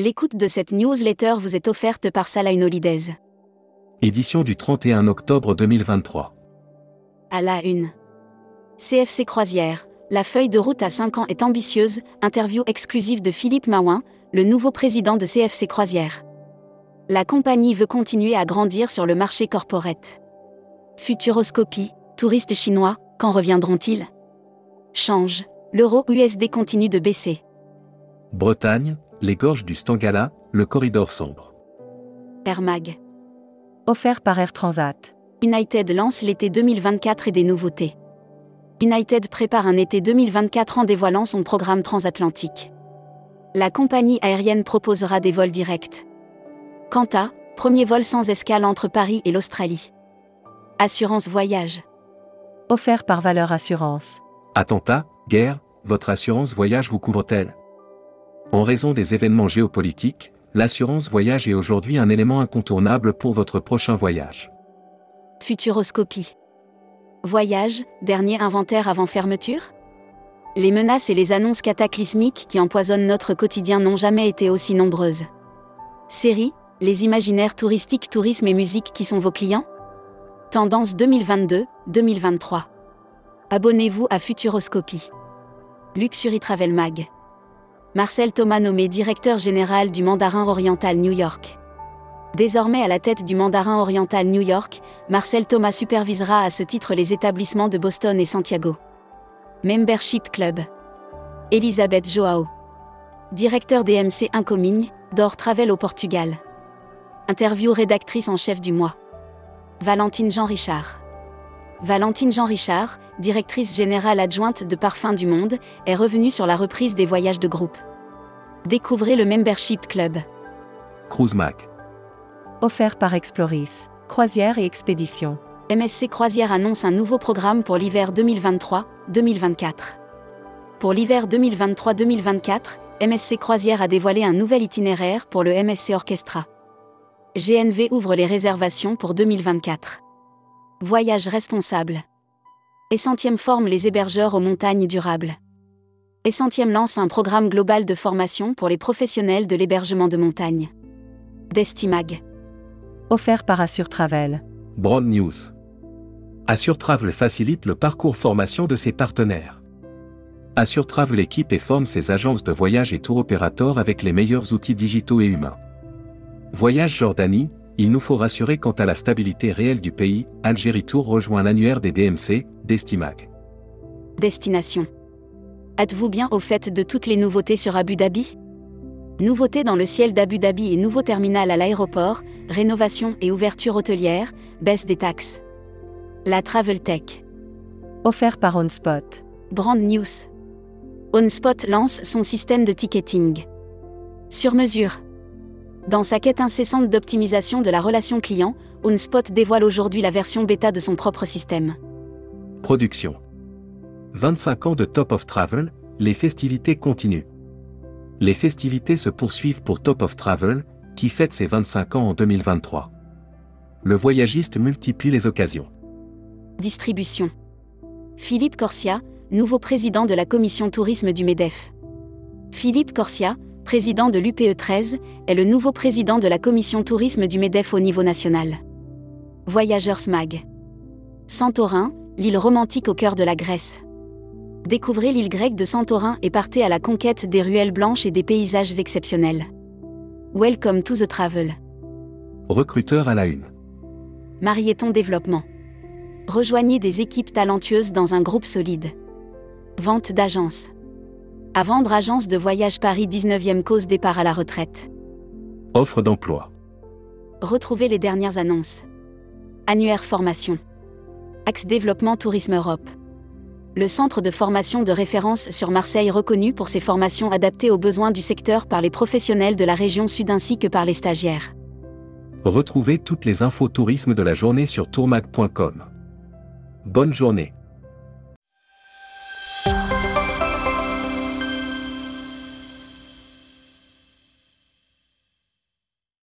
L'écoute de cette newsletter vous est offerte par Salah Holidays. Édition du 31 octobre 2023. À la une. CFC Croisière, la feuille de route à 5 ans est ambitieuse, interview exclusive de Philippe Mawin, le nouveau président de CFC Croisière. La compagnie veut continuer à grandir sur le marché corporate. Futuroscopie, touristes chinois, quand reviendront-ils? Change, l'euro USD continue de baisser. Bretagne, les gorges du Stangala, le corridor sombre. Air Mag. Offert par Air Transat. United lance l'été 2024 et des nouveautés. United prépare un été 2024 en dévoilant son programme transatlantique. La compagnie aérienne proposera des vols directs. Quanta, premier vol sans escale entre Paris et l'Australie. Assurance voyage. Offert par Valeur Assurance. Attentat, guerre, votre assurance voyage vous couvre-t-elle? En raison des événements géopolitiques, l'assurance voyage est aujourd'hui un élément incontournable pour votre prochain voyage. Futuroscopie. Voyage, dernier inventaire avant fermeture? Les menaces et les annonces cataclysmiques qui empoisonnent notre quotidien n'ont jamais été aussi nombreuses. Série, les imaginaires touristiques, tourisme et musique qui sont vos clients? Tendance 2022-2023. Abonnez-vous à Futuroscopie. Luxury Travel Mag. Marcel Thomas nommé directeur général du Mandarin Oriental New York. Désormais à la tête du Mandarin Oriental New York, Marcel Thomas supervisera à ce titre les établissements de Boston et Santiago. Membership Club. Elisabeth Joao. Directeur DMC Incoming, d'Or Travel au Portugal. Interview rédactrice en chef du mois. Valentine Jean Richard. Valentine Jean Richard, directrice générale adjointe de Parfums du Monde, est revenue sur la reprise des voyages de groupe. Découvrez le Membership Club. Cruise Mac. Offert par Exploris. Croisière et expédition. MSC Croisière annonce un nouveau programme pour l'hiver 2023-2024. Pour l'hiver 2023-2024, MSC Croisière a dévoilé un nouvel itinéraire pour le MSC Orchestra. GNV ouvre les réservations pour 2024. Voyage responsable. Et centième forme les hébergeurs aux montagnes durables. Et centième lance un programme global de formation pour les professionnels de l'hébergement de montagne. Destimag. Offert par Assure Travel. Broad News. Assure Travel facilite le parcours formation de ses partenaires. Assure Travel équipe et forme ses agences de voyage et tour opérateurs avec les meilleurs outils digitaux et humains. Voyage Jordanie, il nous faut rassurer quant à la stabilité réelle du pays, Algérie Tour rejoint l'annuaire des DMC, Destimag. Destination. Êtes-vous bien au fait de toutes les nouveautés sur Abu Dhabi? Nouveautés dans le ciel d'Abu Dhabi et nouveau terminal à l'aéroport, rénovation et ouverture hôtelière, baisse des taxes. La Travel Tech. Offert par OnSpot. Brand News. OnSpot lance son système de ticketing. Sur mesure. Dans sa quête incessante d'optimisation de la relation client, OnSpot dévoile aujourd'hui la version bêta de son propre système. Production. 25 ans de Top of Travel, les festivités continuent. Les festivités se poursuivent pour Top of Travel, qui fête ses 25 ans en 2023. Le voyagiste multiplie les occasions. Distribution. Philippe Corsia, nouveau président de la commission tourisme du MEDEF. Philippe Corsia, président de l'UPE 13, est le nouveau président de la commission tourisme du MEDEF au niveau national. Voyageurs SMAG. Santorin, l'île romantique au cœur de la Grèce. Découvrez l'île grecque de Santorin et partez à la conquête des ruelles blanches et des paysages exceptionnels. Welcome to the travel. Recruteur à la une. Marieton Développement. Rejoignez des équipes talentueuses dans un groupe solide. Vente d'agence. À vendre agence de voyage Paris 19e cause départ à la retraite. Offre d'emploi. Retrouvez les dernières annonces. Annuaire formation. Axe développement Tourisme Europe. Le centre de formation de référence sur Marseille reconnu pour ses formations adaptées aux besoins du secteur par les professionnels de la région sud ainsi que par les stagiaires. Retrouvez toutes les infos tourisme de la journée sur tourmag.com. Bonne journée.